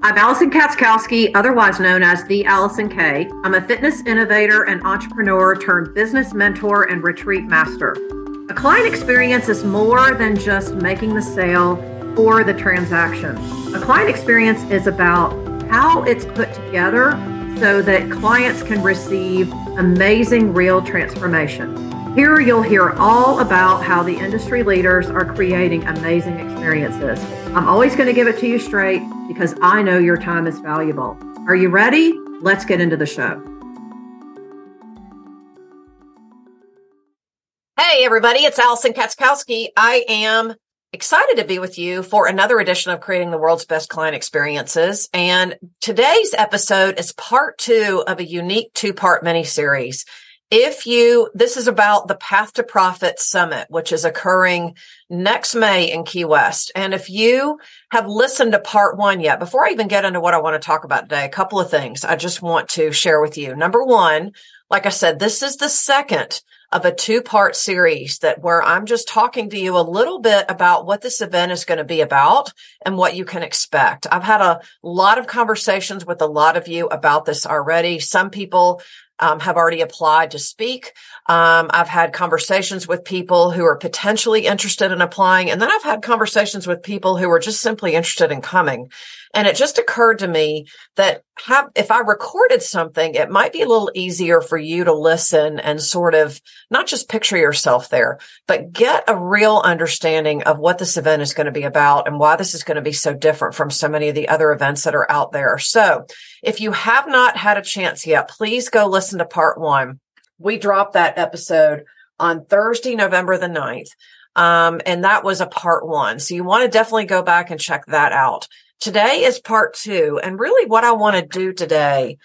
I'm Allison Katzkowski, otherwise known as the Allison K. I'm a fitness innovator and entrepreneur turned business mentor and retreat master. A client experience is more than just making the sale or the transaction. A client experience is about how it's put together so that clients can receive amazing real transformation. Here you'll hear all about how the industry leaders are creating amazing experiences. I'm always going to give it to you straight because I know your time is valuable. Are you ready? Let's get into the show. Hey, everybody, it's Allison Katzkowski. I am excited to be with you for another edition of Creating the World's Best Client Experiences. And today's episode is part two of a unique two part mini series. If you, this is about the Path to Profit Summit, which is occurring next May in Key West. And if you have listened to part one yet, before I even get into what I want to talk about today, a couple of things I just want to share with you. Number one, like I said, this is the second of a two part series that where I'm just talking to you a little bit about what this event is going to be about and what you can expect. I've had a lot of conversations with a lot of you about this already. Some people um, have already applied to speak. Um, I've had conversations with people who are potentially interested in applying. And then I've had conversations with people who are just simply interested in coming. And it just occurred to me that have, if I recorded something, it might be a little easier for you to listen and sort of not just picture yourself there, but get a real understanding of what this event is going to be about and why this is going to be so different from so many of the other events that are out there. So if you have not had a chance yet, please go listen to part one. We dropped that episode on Thursday, November the 9th. Um, and that was a part one. So you want to definitely go back and check that out. Today is part two. And really what I want to do today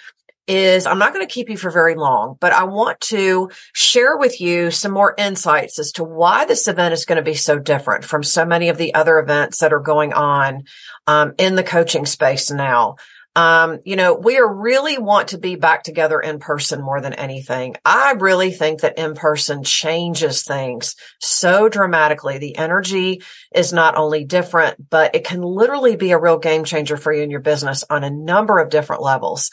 is I'm not going to keep you for very long, but I want to share with you some more insights as to why this event is going to be so different from so many of the other events that are going on um, in the coaching space now. Um, you know, we are really want to be back together in person more than anything. I really think that in person changes things so dramatically. The energy is not only different, but it can literally be a real game changer for you in your business on a number of different levels.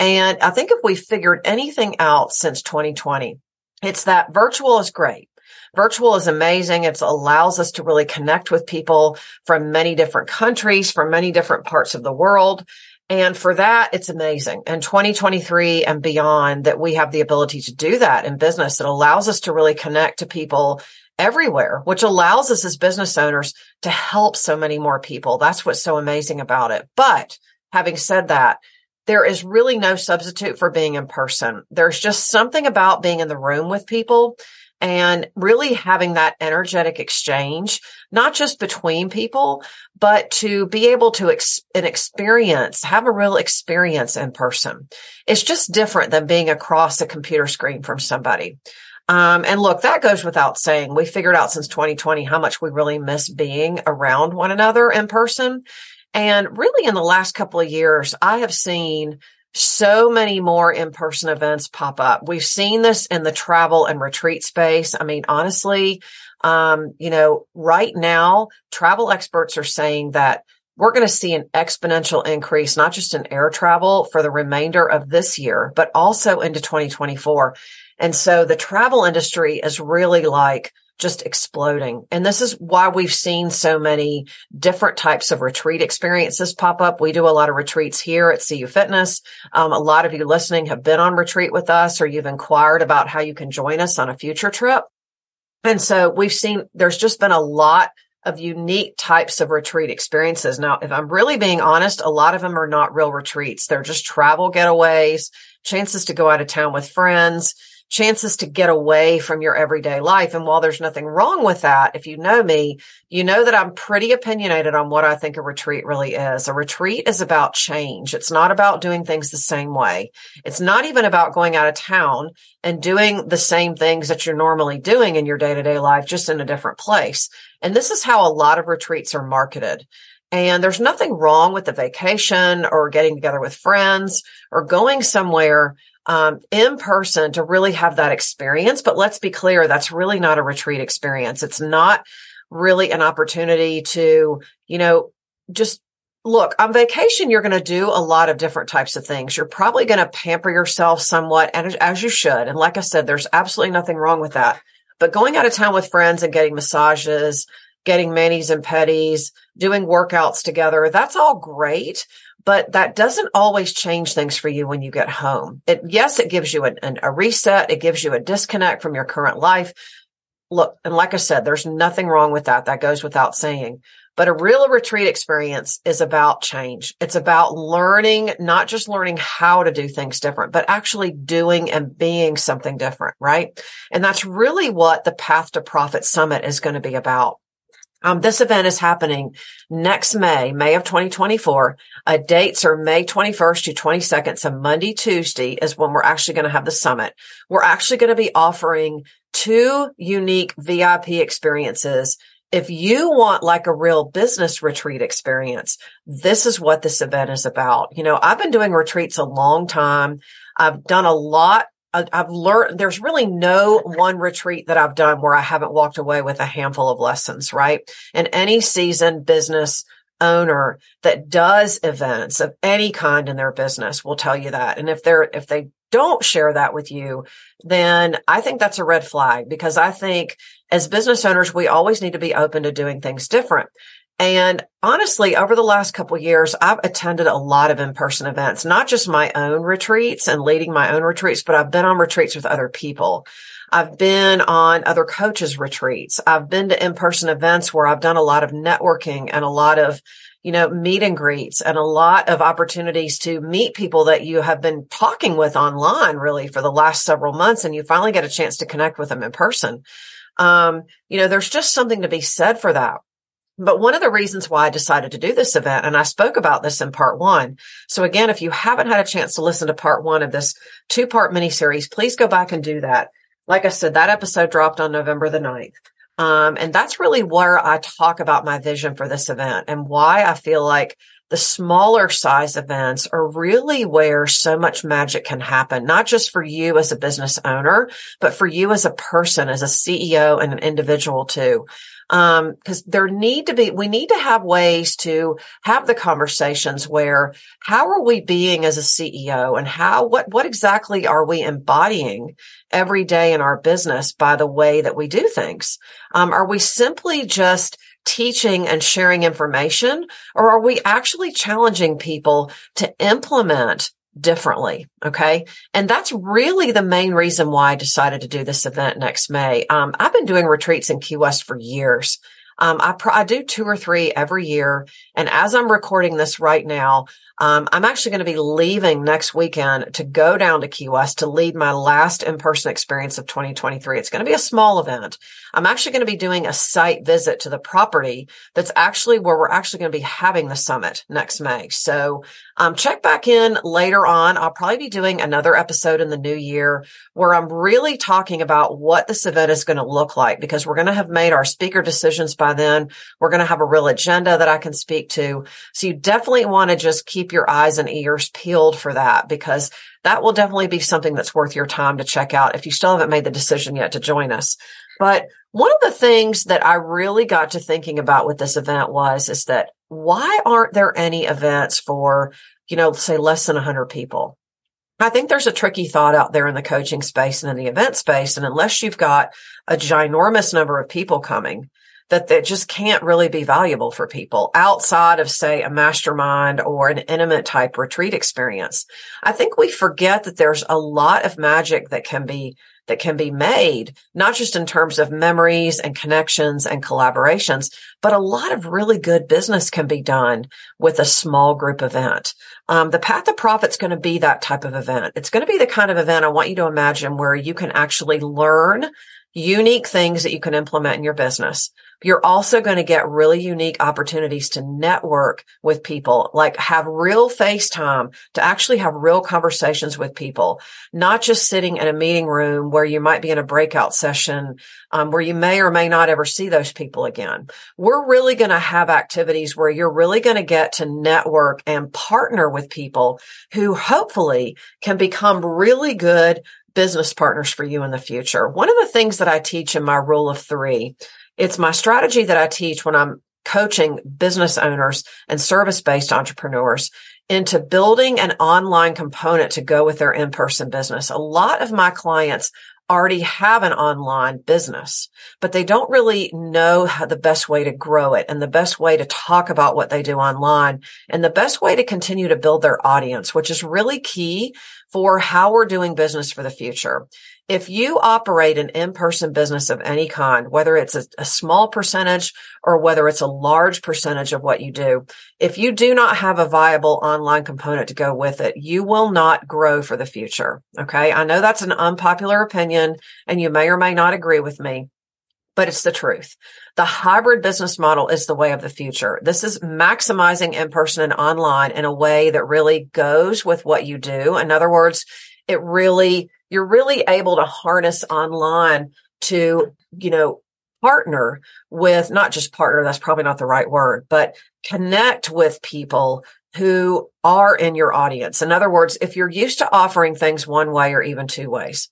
And I think if we figured anything out since 2020, it's that virtual is great. Virtual is amazing. It allows us to really connect with people from many different countries, from many different parts of the world. And for that, it's amazing. And 2023 and beyond that we have the ability to do that in business. It allows us to really connect to people everywhere, which allows us as business owners to help so many more people. That's what's so amazing about it. But having said that, there is really no substitute for being in person. There's just something about being in the room with people and really having that energetic exchange, not just between people, but to be able to ex- an experience, have a real experience in person. It's just different than being across a computer screen from somebody. Um, and look, that goes without saying. We figured out since 2020 how much we really miss being around one another in person. And really in the last couple of years, I have seen so many more in-person events pop up. We've seen this in the travel and retreat space. I mean, honestly, um, you know, right now, travel experts are saying that we're going to see an exponential increase, not just in air travel for the remainder of this year, but also into 2024. And so the travel industry is really like, just exploding. And this is why we've seen so many different types of retreat experiences pop up. We do a lot of retreats here at CU Fitness. Um, a lot of you listening have been on retreat with us or you've inquired about how you can join us on a future trip. And so we've seen there's just been a lot of unique types of retreat experiences. Now, if I'm really being honest, a lot of them are not real retreats. They're just travel getaways, chances to go out of town with friends chances to get away from your everyday life. And while there's nothing wrong with that, if you know me, you know that I'm pretty opinionated on what I think a retreat really is. A retreat is about change. It's not about doing things the same way. It's not even about going out of town and doing the same things that you're normally doing in your day to day life, just in a different place. And this is how a lot of retreats are marketed. And there's nothing wrong with the vacation or getting together with friends or going somewhere um, in person to really have that experience. But let's be clear, that's really not a retreat experience. It's not really an opportunity to, you know, just look, on vacation, you're going to do a lot of different types of things. You're probably going to pamper yourself somewhat and as you should. And like I said, there's absolutely nothing wrong with that. But going out of town with friends and getting massages, getting manis and pedis, doing workouts together, that's all great. But that doesn't always change things for you when you get home. It, yes, it gives you a, a reset. It gives you a disconnect from your current life. Look, and like I said, there's nothing wrong with that. That goes without saying. But a real retreat experience is about change. It's about learning, not just learning how to do things different, but actually doing and being something different, right? And that's really what the Path to Profit Summit is going to be about. Um, this event is happening next May, May of 2024. Uh, dates are May 21st to 22nd. So Monday, Tuesday is when we're actually going to have the summit. We're actually going to be offering two unique VIP experiences if you want like a real business retreat experience, this is what this event is about. You know, I've been doing retreats a long time. I've done a lot. I've learned there's really no one retreat that I've done where I haven't walked away with a handful of lessons, right? And any seasoned business owner that does events of any kind in their business will tell you that. And if they're, if they don't share that with you, then I think that's a red flag because I think as business owners, we always need to be open to doing things different. And honestly, over the last couple years, I've attended a lot of in-person events, not just my own retreats and leading my own retreats, but I've been on retreats with other people. I've been on other coaches retreats. I've been to in-person events where I've done a lot of networking and a lot of you know, meet and greets and a lot of opportunities to meet people that you have been talking with online really for the last several months. And you finally get a chance to connect with them in person. Um, you know, there's just something to be said for that. But one of the reasons why I decided to do this event, and I spoke about this in part one. So again, if you haven't had a chance to listen to part one of this two part mini series, please go back and do that. Like I said, that episode dropped on November the 9th. Um, and that's really where I talk about my vision for this event and why I feel like the smaller size events are really where so much magic can happen, not just for you as a business owner, but for you as a person, as a CEO and an individual too. Um, cause there need to be, we need to have ways to have the conversations where how are we being as a CEO and how, what, what exactly are we embodying every day in our business by the way that we do things? Um, are we simply just teaching and sharing information or are we actually challenging people to implement differently. Okay. And that's really the main reason why I decided to do this event next May. Um, I've been doing retreats in Key West for years. Um, I, I do two or three every year. And as I'm recording this right now, um, I'm actually going to be leaving next weekend to go down to Key West to lead my last in-person experience of 2023. It's going to be a small event. I'm actually going to be doing a site visit to the property that's actually where we're actually going to be having the summit next May. So um, check back in later on. I'll probably be doing another episode in the new year where I'm really talking about what this event is going to look like because we're going to have made our speaker decisions by then. We're going to have a real agenda that I can speak to. So you definitely want to just keep your eyes and ears peeled for that because that will definitely be something that's worth your time to check out if you still haven't made the decision yet to join us. But one of the things that I really got to thinking about with this event was, is that why aren't there any events for, you know, say less than 100 people? I think there's a tricky thought out there in the coaching space and in the event space. And unless you've got a ginormous number of people coming, that that just can't really be valuable for people outside of say a mastermind or an intimate type retreat experience. I think we forget that there's a lot of magic that can be that can be made, not just in terms of memories and connections and collaborations, but a lot of really good business can be done with a small group event. Um, the Path to Profit's going to be that type of event. It's going to be the kind of event I want you to imagine where you can actually learn unique things that you can implement in your business. You're also going to get really unique opportunities to network with people, like have real FaceTime to actually have real conversations with people, not just sitting in a meeting room where you might be in a breakout session, um, where you may or may not ever see those people again. We're really going to have activities where you're really going to get to network and partner with people who hopefully can become really good business partners for you in the future. One of the things that I teach in my rule of three, it's my strategy that I teach when I'm coaching business owners and service based entrepreneurs into building an online component to go with their in-person business. A lot of my clients already have an online business, but they don't really know how the best way to grow it and the best way to talk about what they do online and the best way to continue to build their audience, which is really key for how we're doing business for the future if you operate an in-person business of any kind, whether it's a, a, small percentage or whether it's a large percentage of what you do, if you do not have a viable online component to go with it, you will not grow for the future. Okay. I know that's an unpopular opinion and you may or may not agree with me, but it's the truth. The hybrid business model is the way of the future. This is maximizing in person and online in a way that really goes with what you do. In other words, it really you're really able to harness online to, you know, partner with not just partner, that's probably not the right word, but connect with people who are in your audience. In other words, if you're used to offering things one way or even two ways,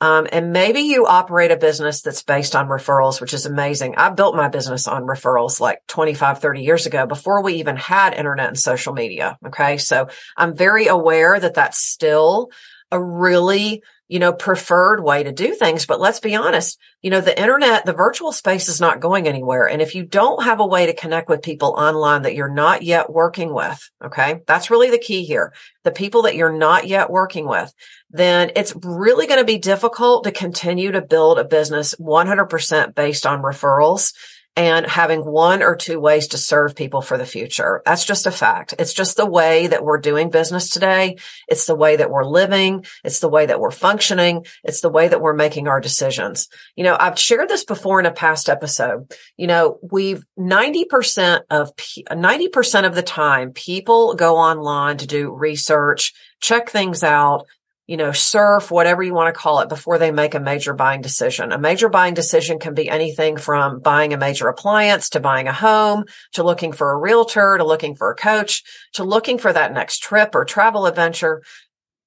um, and maybe you operate a business that's based on referrals, which is amazing. I built my business on referrals like 25, 30 years ago before we even had internet and social media. Okay. So I'm very aware that that's still a really you know, preferred way to do things. But let's be honest, you know, the internet, the virtual space is not going anywhere. And if you don't have a way to connect with people online that you're not yet working with, okay, that's really the key here. The people that you're not yet working with, then it's really going to be difficult to continue to build a business 100% based on referrals and having one or two ways to serve people for the future. That's just a fact. It's just the way that we're doing business today. It's the way that we're living. It's the way that we're functioning. It's the way that we're making our decisions. You know, I've shared this before in a past episode. You know, we've 90% of, 90% of the time people go online to do research, check things out, you know, surf, whatever you want to call it before they make a major buying decision. A major buying decision can be anything from buying a major appliance to buying a home to looking for a realtor to looking for a coach to looking for that next trip or travel adventure.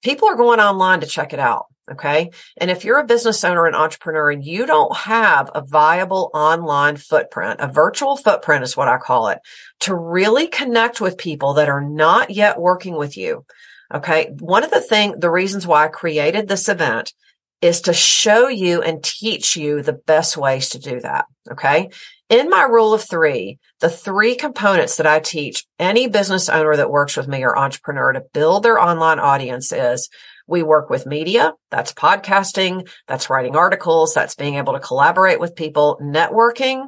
People are going online to check it out. Okay. And if you're a business owner and entrepreneur and you don't have a viable online footprint, a virtual footprint is what I call it to really connect with people that are not yet working with you Okay. One of the thing, the reasons why I created this event is to show you and teach you the best ways to do that. Okay. In my rule of three, the three components that I teach any business owner that works with me or entrepreneur to build their online audience is we work with media. That's podcasting. That's writing articles. That's being able to collaborate with people, networking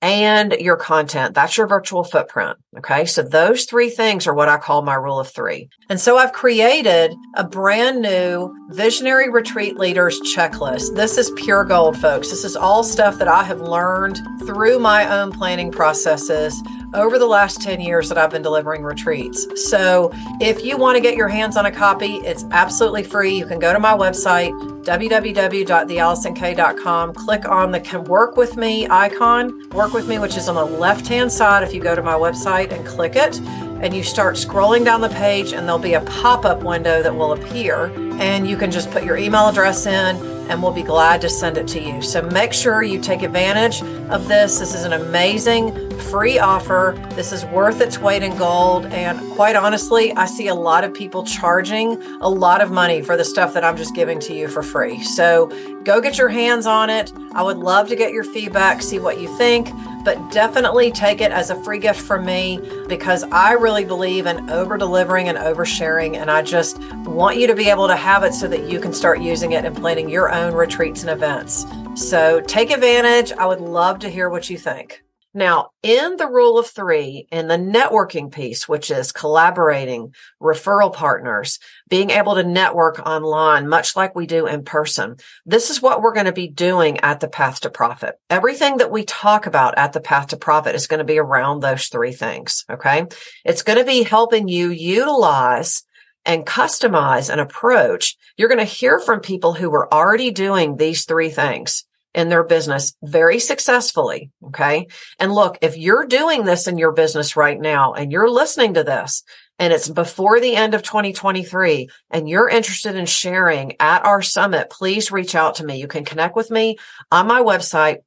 and your content. That's your virtual footprint. Okay. So those three things are what I call my rule of three. And so I've created a brand new visionary retreat leaders checklist. This is pure gold, folks. This is all stuff that I have learned through my own planning processes over the last 10 years that I've been delivering retreats. So if you want to get your hands on a copy, it's absolutely free. You can go to my website, www.theallisonk.com, click on the Can Work With Me icon, Work With Me, which is on the left hand side if you go to my website and click it. And you start scrolling down the page, and there'll be a pop up window that will appear. And you can just put your email address in, and we'll be glad to send it to you. So make sure you take advantage of this. This is an amazing free offer. This is worth its weight in gold. And quite honestly, I see a lot of people charging a lot of money for the stuff that I'm just giving to you for free. So go get your hands on it. I would love to get your feedback, see what you think, but definitely take it as a free gift from me because I really believe in over delivering and oversharing. And I just want you to be able to have it so that you can start using it and planning your own retreats and events. So take advantage. I would love to hear what you think. Now, in the rule of three, in the networking piece, which is collaborating, referral partners, being able to network online, much like we do in person, this is what we're going to be doing at the path to profit. Everything that we talk about at the path to profit is going to be around those three things. Okay. It's going to be helping you utilize and customize an approach. You're going to hear from people who are already doing these three things in their business very successfully. Okay. And look, if you're doing this in your business right now and you're listening to this and it's before the end of 2023 and you're interested in sharing at our summit, please reach out to me. You can connect with me on my website,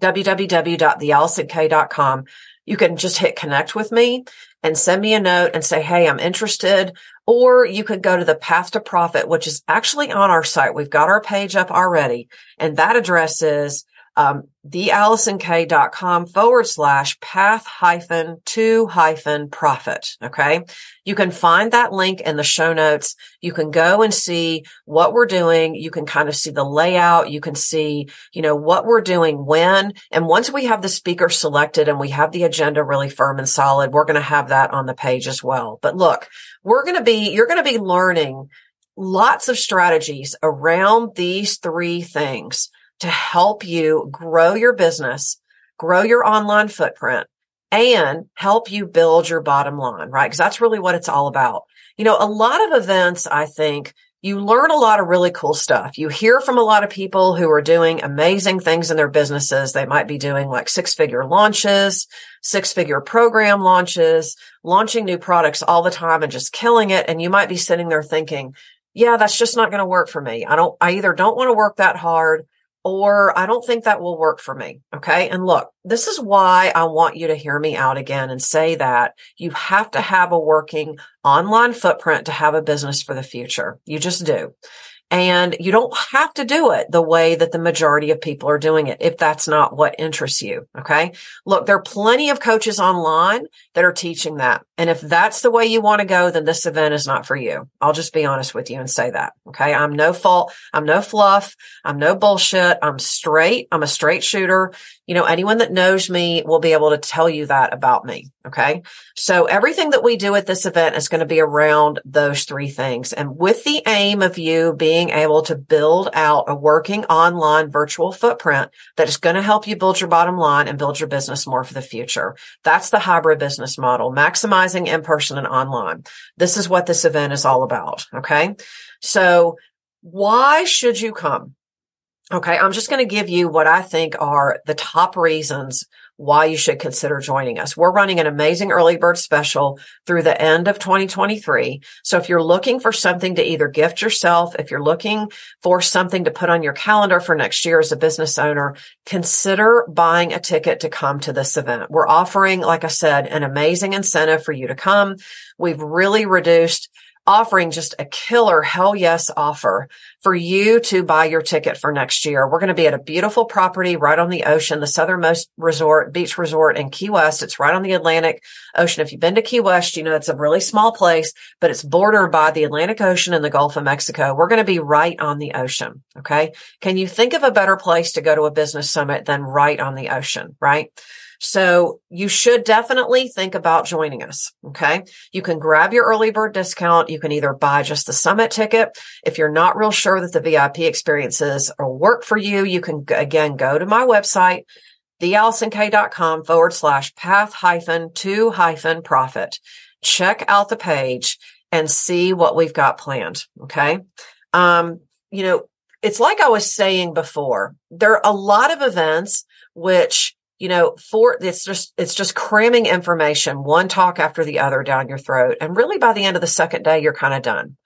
www.theallisonk.com. you can just hit connect with me and send me a note and say, Hey, I'm interested. Or you could go to the path to profit, which is actually on our site. We've got our page up already. And that address is um, theallisonk.com forward slash path hyphen to hyphen profit. Okay. You can find that link in the show notes. You can go and see what we're doing. You can kind of see the layout. You can see, you know, what we're doing when. And once we have the speaker selected and we have the agenda really firm and solid, we're going to have that on the page as well. But look, we're going to be, you're going to be learning lots of strategies around these three things to help you grow your business, grow your online footprint and help you build your bottom line, right? Because that's really what it's all about. You know, a lot of events, I think you learn a lot of really cool stuff. You hear from a lot of people who are doing amazing things in their businesses. They might be doing like six figure launches, six figure program launches, launching new products all the time and just killing it. And you might be sitting there thinking, yeah, that's just not going to work for me. I don't, I either don't want to work that hard or I don't think that will work for me. Okay. And look, this is why I want you to hear me out again and say that you have to have a working online footprint to have a business for the future. You just do. And you don't have to do it the way that the majority of people are doing it if that's not what interests you. Okay. Look, there are plenty of coaches online that are teaching that. And if that's the way you want to go, then this event is not for you. I'll just be honest with you and say that. Okay. I'm no fault. I'm no fluff. I'm no bullshit. I'm straight. I'm a straight shooter. You know, anyone that knows me will be able to tell you that about me. Okay. So everything that we do at this event is going to be around those three things. And with the aim of you being able to build out a working online virtual footprint that is going to help you build your bottom line and build your business more for the future. That's the hybrid business model, maximizing in person and online. This is what this event is all about. Okay. So why should you come? Okay. I'm just going to give you what I think are the top reasons why you should consider joining us. We're running an amazing early bird special through the end of 2023. So if you're looking for something to either gift yourself, if you're looking for something to put on your calendar for next year as a business owner, consider buying a ticket to come to this event. We're offering, like I said, an amazing incentive for you to come. We've really reduced offering just a killer hell yes offer for you to buy your ticket for next year. We're going to be at a beautiful property right on the ocean, the southernmost resort, beach resort in Key West. It's right on the Atlantic Ocean. If you've been to Key West, you know it's a really small place, but it's bordered by the Atlantic Ocean and the Gulf of Mexico. We're going to be right on the ocean. Okay. Can you think of a better place to go to a business summit than right on the ocean? Right. So you should definitely think about joining us. Okay. You can grab your early bird discount. You can either buy just the summit ticket. If you're not real sure that the VIP experiences will work for you, you can again go to my website, theallisonk.com forward slash path hyphen to hyphen profit. Check out the page and see what we've got planned. Okay. Um, you know, it's like I was saying before, there are a lot of events which you know, for it's just, it's just cramming information, one talk after the other down your throat. And really by the end of the second day, you're kind of done.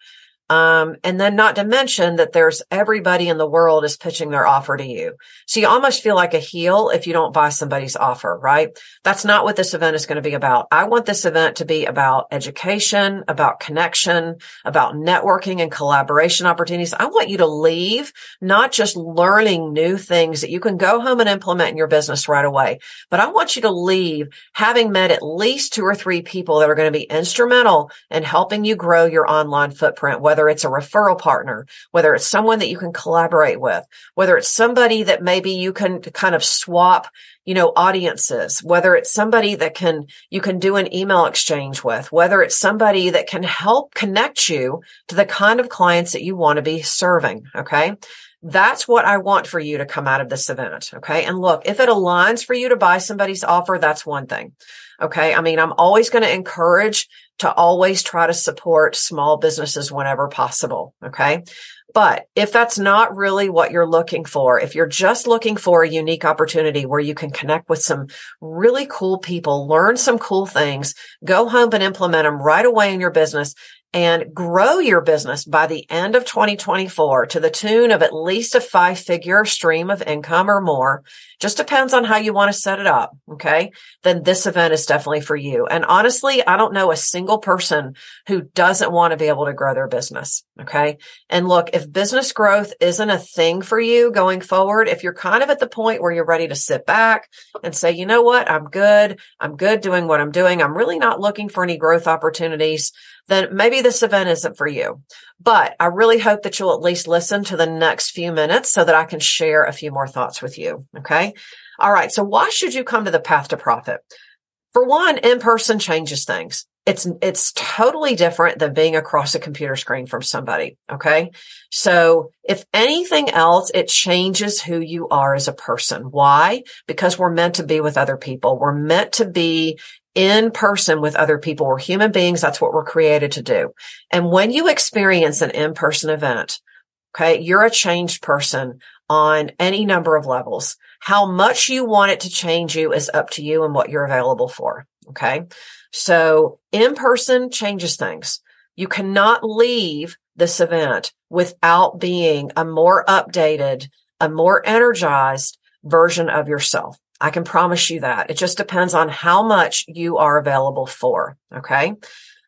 Um, and then not to mention that there's everybody in the world is pitching their offer to you. So you almost feel like a heel if you don't buy somebody's offer, right? That's not what this event is going to be about. I want this event to be about education, about connection, about networking and collaboration opportunities. I want you to leave not just learning new things that you can go home and implement in your business right away, but I want you to leave having met at least two or three people that are going to be instrumental in helping you grow your online footprint, whether it's a referral partner, whether it's someone that you can collaborate with, whether it's somebody that maybe you can kind of swap, you know, audiences, whether it's somebody that can, you can do an email exchange with, whether it's somebody that can help connect you to the kind of clients that you want to be serving. Okay. That's what I want for you to come out of this event. Okay. And look, if it aligns for you to buy somebody's offer, that's one thing. Okay. I mean, I'm always going to encourage to always try to support small businesses whenever possible. Okay. But if that's not really what you're looking for, if you're just looking for a unique opportunity where you can connect with some really cool people, learn some cool things, go home and implement them right away in your business and grow your business by the end of 2024 to the tune of at least a five figure stream of income or more, just depends on how you want to set it up. Okay. Then this event is definitely for you. And honestly, I don't know a single person who doesn't want to be able to grow their business. Okay. And look, if business growth isn't a thing for you going forward, if you're kind of at the point where you're ready to sit back and say, you know what? I'm good. I'm good doing what I'm doing. I'm really not looking for any growth opportunities then maybe this event isn't for you. But I really hope that you'll at least listen to the next few minutes so that I can share a few more thoughts with you. Okay. All right. So why should you come to the path to profit? For one, in person changes things. It's, it's totally different than being across a computer screen from somebody. Okay. So if anything else, it changes who you are as a person. Why? Because we're meant to be with other people. We're meant to be in person with other people. We're human beings. That's what we're created to do. And when you experience an in-person event, okay, you're a changed person on any number of levels. How much you want it to change you is up to you and what you're available for. Okay. So in person changes things. You cannot leave this event without being a more updated, a more energized version of yourself. I can promise you that. It just depends on how much you are available for. Okay.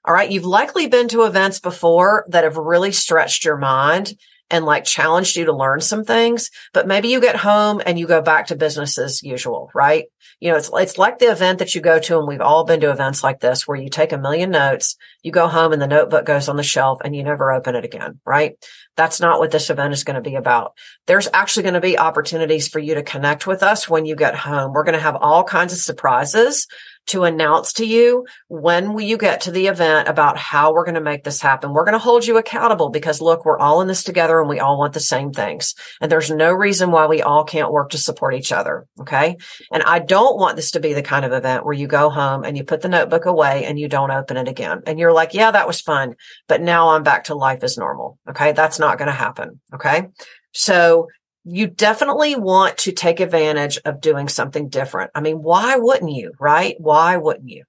All right. You've likely been to events before that have really stretched your mind and like challenged you to learn some things, but maybe you get home and you go back to business as usual, right? You know, it's, it's like the event that you go to. And we've all been to events like this where you take a million notes, you go home and the notebook goes on the shelf and you never open it again, right? That's not what this event is going to be about. There's actually going to be opportunities for you to connect with us when you get home. We're going to have all kinds of surprises to announce to you when will you get to the event about how we're going to make this happen. We're going to hold you accountable because look, we're all in this together and we all want the same things. And there's no reason why we all can't work to support each other. Okay. And I don't want this to be the kind of event where you go home and you put the notebook away and you don't open it again. And you're like, yeah, that was fun, but now I'm back to life as normal. Okay. That's not going to happen. Okay. So you definitely want to take advantage of doing something different. I mean, why wouldn't you, right? Why wouldn't you?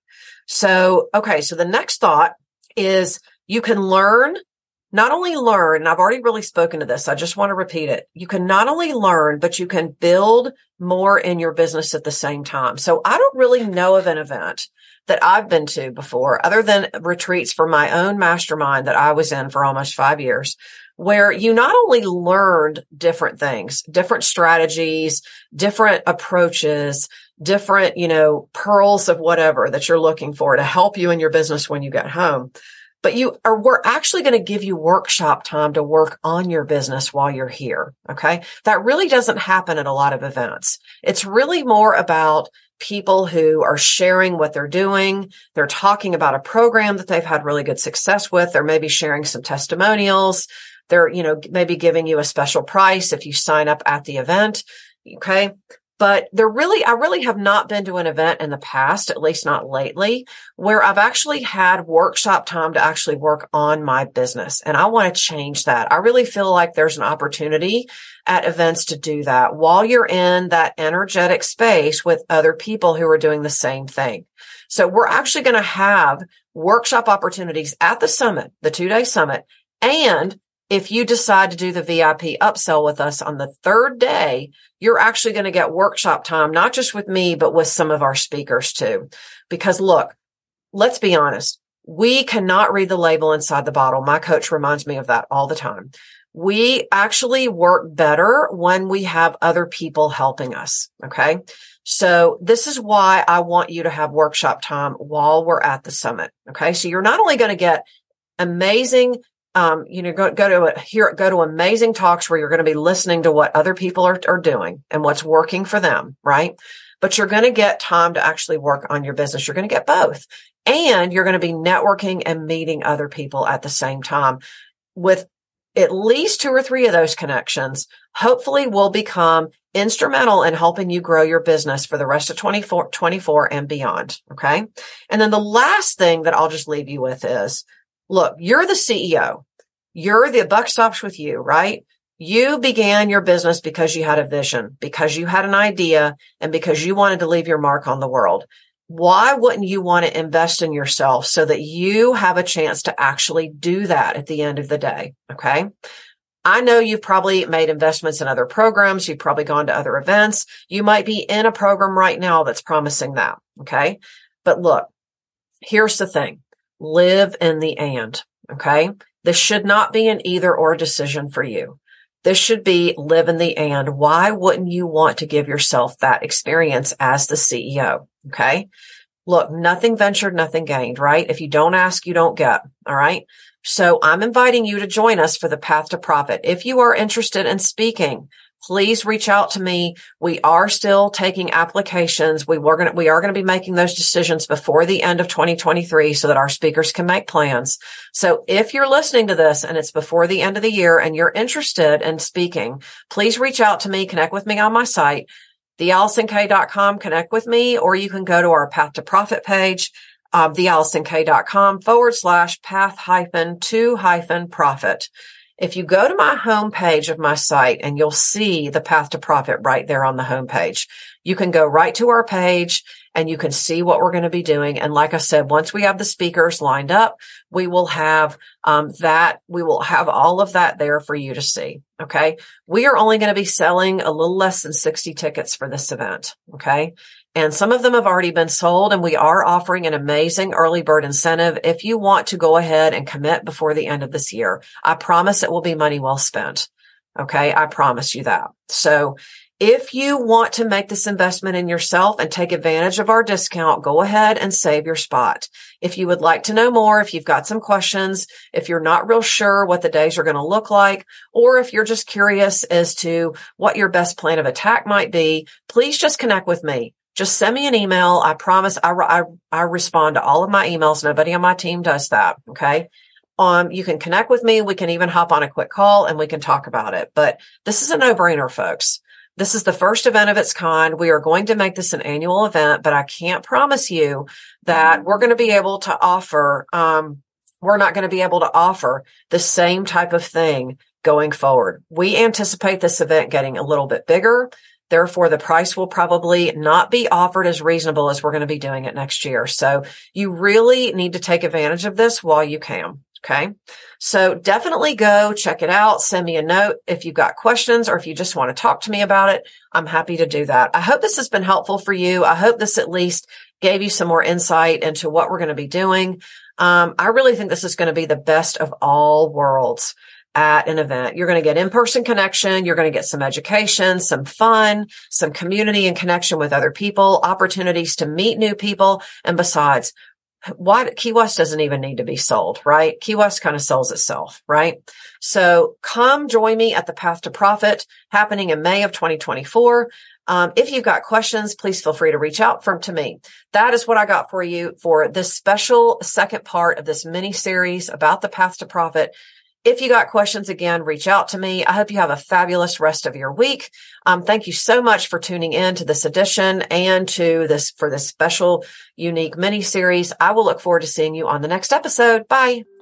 So, okay. So the next thought is you can learn, not only learn, and I've already really spoken to this. I just want to repeat it. You can not only learn, but you can build more in your business at the same time. So I don't really know of an event that I've been to before other than retreats for my own mastermind that I was in for almost five years where you not only learned different things, different strategies, different approaches, different, you know, pearls of whatever that you're looking for to help you in your business when you get home. But you are, we're actually going to give you workshop time to work on your business while you're here. Okay. That really doesn't happen at a lot of events. It's really more about people who are sharing what they're doing. They're talking about a program that they've had really good success with. They're maybe sharing some testimonials. They're, you know, maybe giving you a special price if you sign up at the event. Okay. But there really, I really have not been to an event in the past, at least not lately, where I've actually had workshop time to actually work on my business. And I want to change that. I really feel like there's an opportunity at events to do that while you're in that energetic space with other people who are doing the same thing. So we're actually going to have workshop opportunities at the summit, the two day summit and if you decide to do the VIP upsell with us on the third day, you're actually going to get workshop time, not just with me, but with some of our speakers too. Because look, let's be honest. We cannot read the label inside the bottle. My coach reminds me of that all the time. We actually work better when we have other people helping us. Okay. So this is why I want you to have workshop time while we're at the summit. Okay. So you're not only going to get amazing um, you know, go, go to a, here, go to amazing talks where you're going to be listening to what other people are, are doing and what's working for them, right? But you're going to get time to actually work on your business. You're going to get both and you're going to be networking and meeting other people at the same time with at least two or three of those connections hopefully will become instrumental in helping you grow your business for the rest of 24, 24 and beyond. Okay. And then the last thing that I'll just leave you with is look, you're the CEO. You're the buck stops with you, right? You began your business because you had a vision, because you had an idea and because you wanted to leave your mark on the world. why wouldn't you want to invest in yourself so that you have a chance to actually do that at the end of the day? Okay. I know you've probably made investments in other programs. You've probably gone to other events. You might be in a program right now that's promising that. Okay. But look, here's the thing. Live in the and. Okay. This should not be an either or decision for you. This should be live in the and. Why wouldn't you want to give yourself that experience as the CEO? Okay. Look, nothing ventured, nothing gained, right? If you don't ask, you don't get. All right. So I'm inviting you to join us for the path to profit. If you are interested in speaking, please reach out to me. We are still taking applications. We were going to, we are going to be making those decisions before the end of 2023 so that our speakers can make plans. So if you're listening to this and it's before the end of the year and you're interested in speaking, please reach out to me, connect with me on my site theallisonk.com, connect with me, or you can go to our path to profit page, um, theallisonk.com forward slash path hyphen to hyphen profit. If you go to my homepage of my site and you'll see the path to profit right there on the homepage, you can go right to our page and you can see what we're going to be doing. And like I said, once we have the speakers lined up, we will have um, that. We will have all of that there for you to see. Okay. We are only going to be selling a little less than 60 tickets for this event. Okay. And some of them have already been sold and we are offering an amazing early bird incentive if you want to go ahead and commit before the end of this year. I promise it will be money well spent. Okay. I promise you that. So if you want to make this investment in yourself and take advantage of our discount, go ahead and save your spot. If you would like to know more, if you've got some questions, if you're not real sure what the days are going to look like, or if you're just curious as to what your best plan of attack might be, please just connect with me. Just send me an email. I promise I, I, I respond to all of my emails. Nobody on my team does that. Okay. Um, you can connect with me. We can even hop on a quick call and we can talk about it. But this is a no brainer, folks. This is the first event of its kind. We are going to make this an annual event, but I can't promise you that we're going to be able to offer, um, we're not going to be able to offer the same type of thing going forward. We anticipate this event getting a little bit bigger. Therefore, the price will probably not be offered as reasonable as we're going to be doing it next year. So you really need to take advantage of this while you can. Okay. So definitely go check it out. Send me a note if you've got questions or if you just want to talk to me about it. I'm happy to do that. I hope this has been helpful for you. I hope this at least gave you some more insight into what we're going to be doing. Um, I really think this is going to be the best of all worlds at an event. You're going to get in-person connection. You're going to get some education, some fun, some community and connection with other people, opportunities to meet new people. And besides, why Key West doesn't even need to be sold, right? Key West kind of sells itself, right? So come join me at the Path to Profit happening in May of 2024. Um, if you've got questions, please feel free to reach out from to me. That is what I got for you for this special second part of this mini series about the Path to Profit. If you got questions again, reach out to me. I hope you have a fabulous rest of your week. Um, thank you so much for tuning in to this edition and to this for this special unique mini series. I will look forward to seeing you on the next episode. Bye.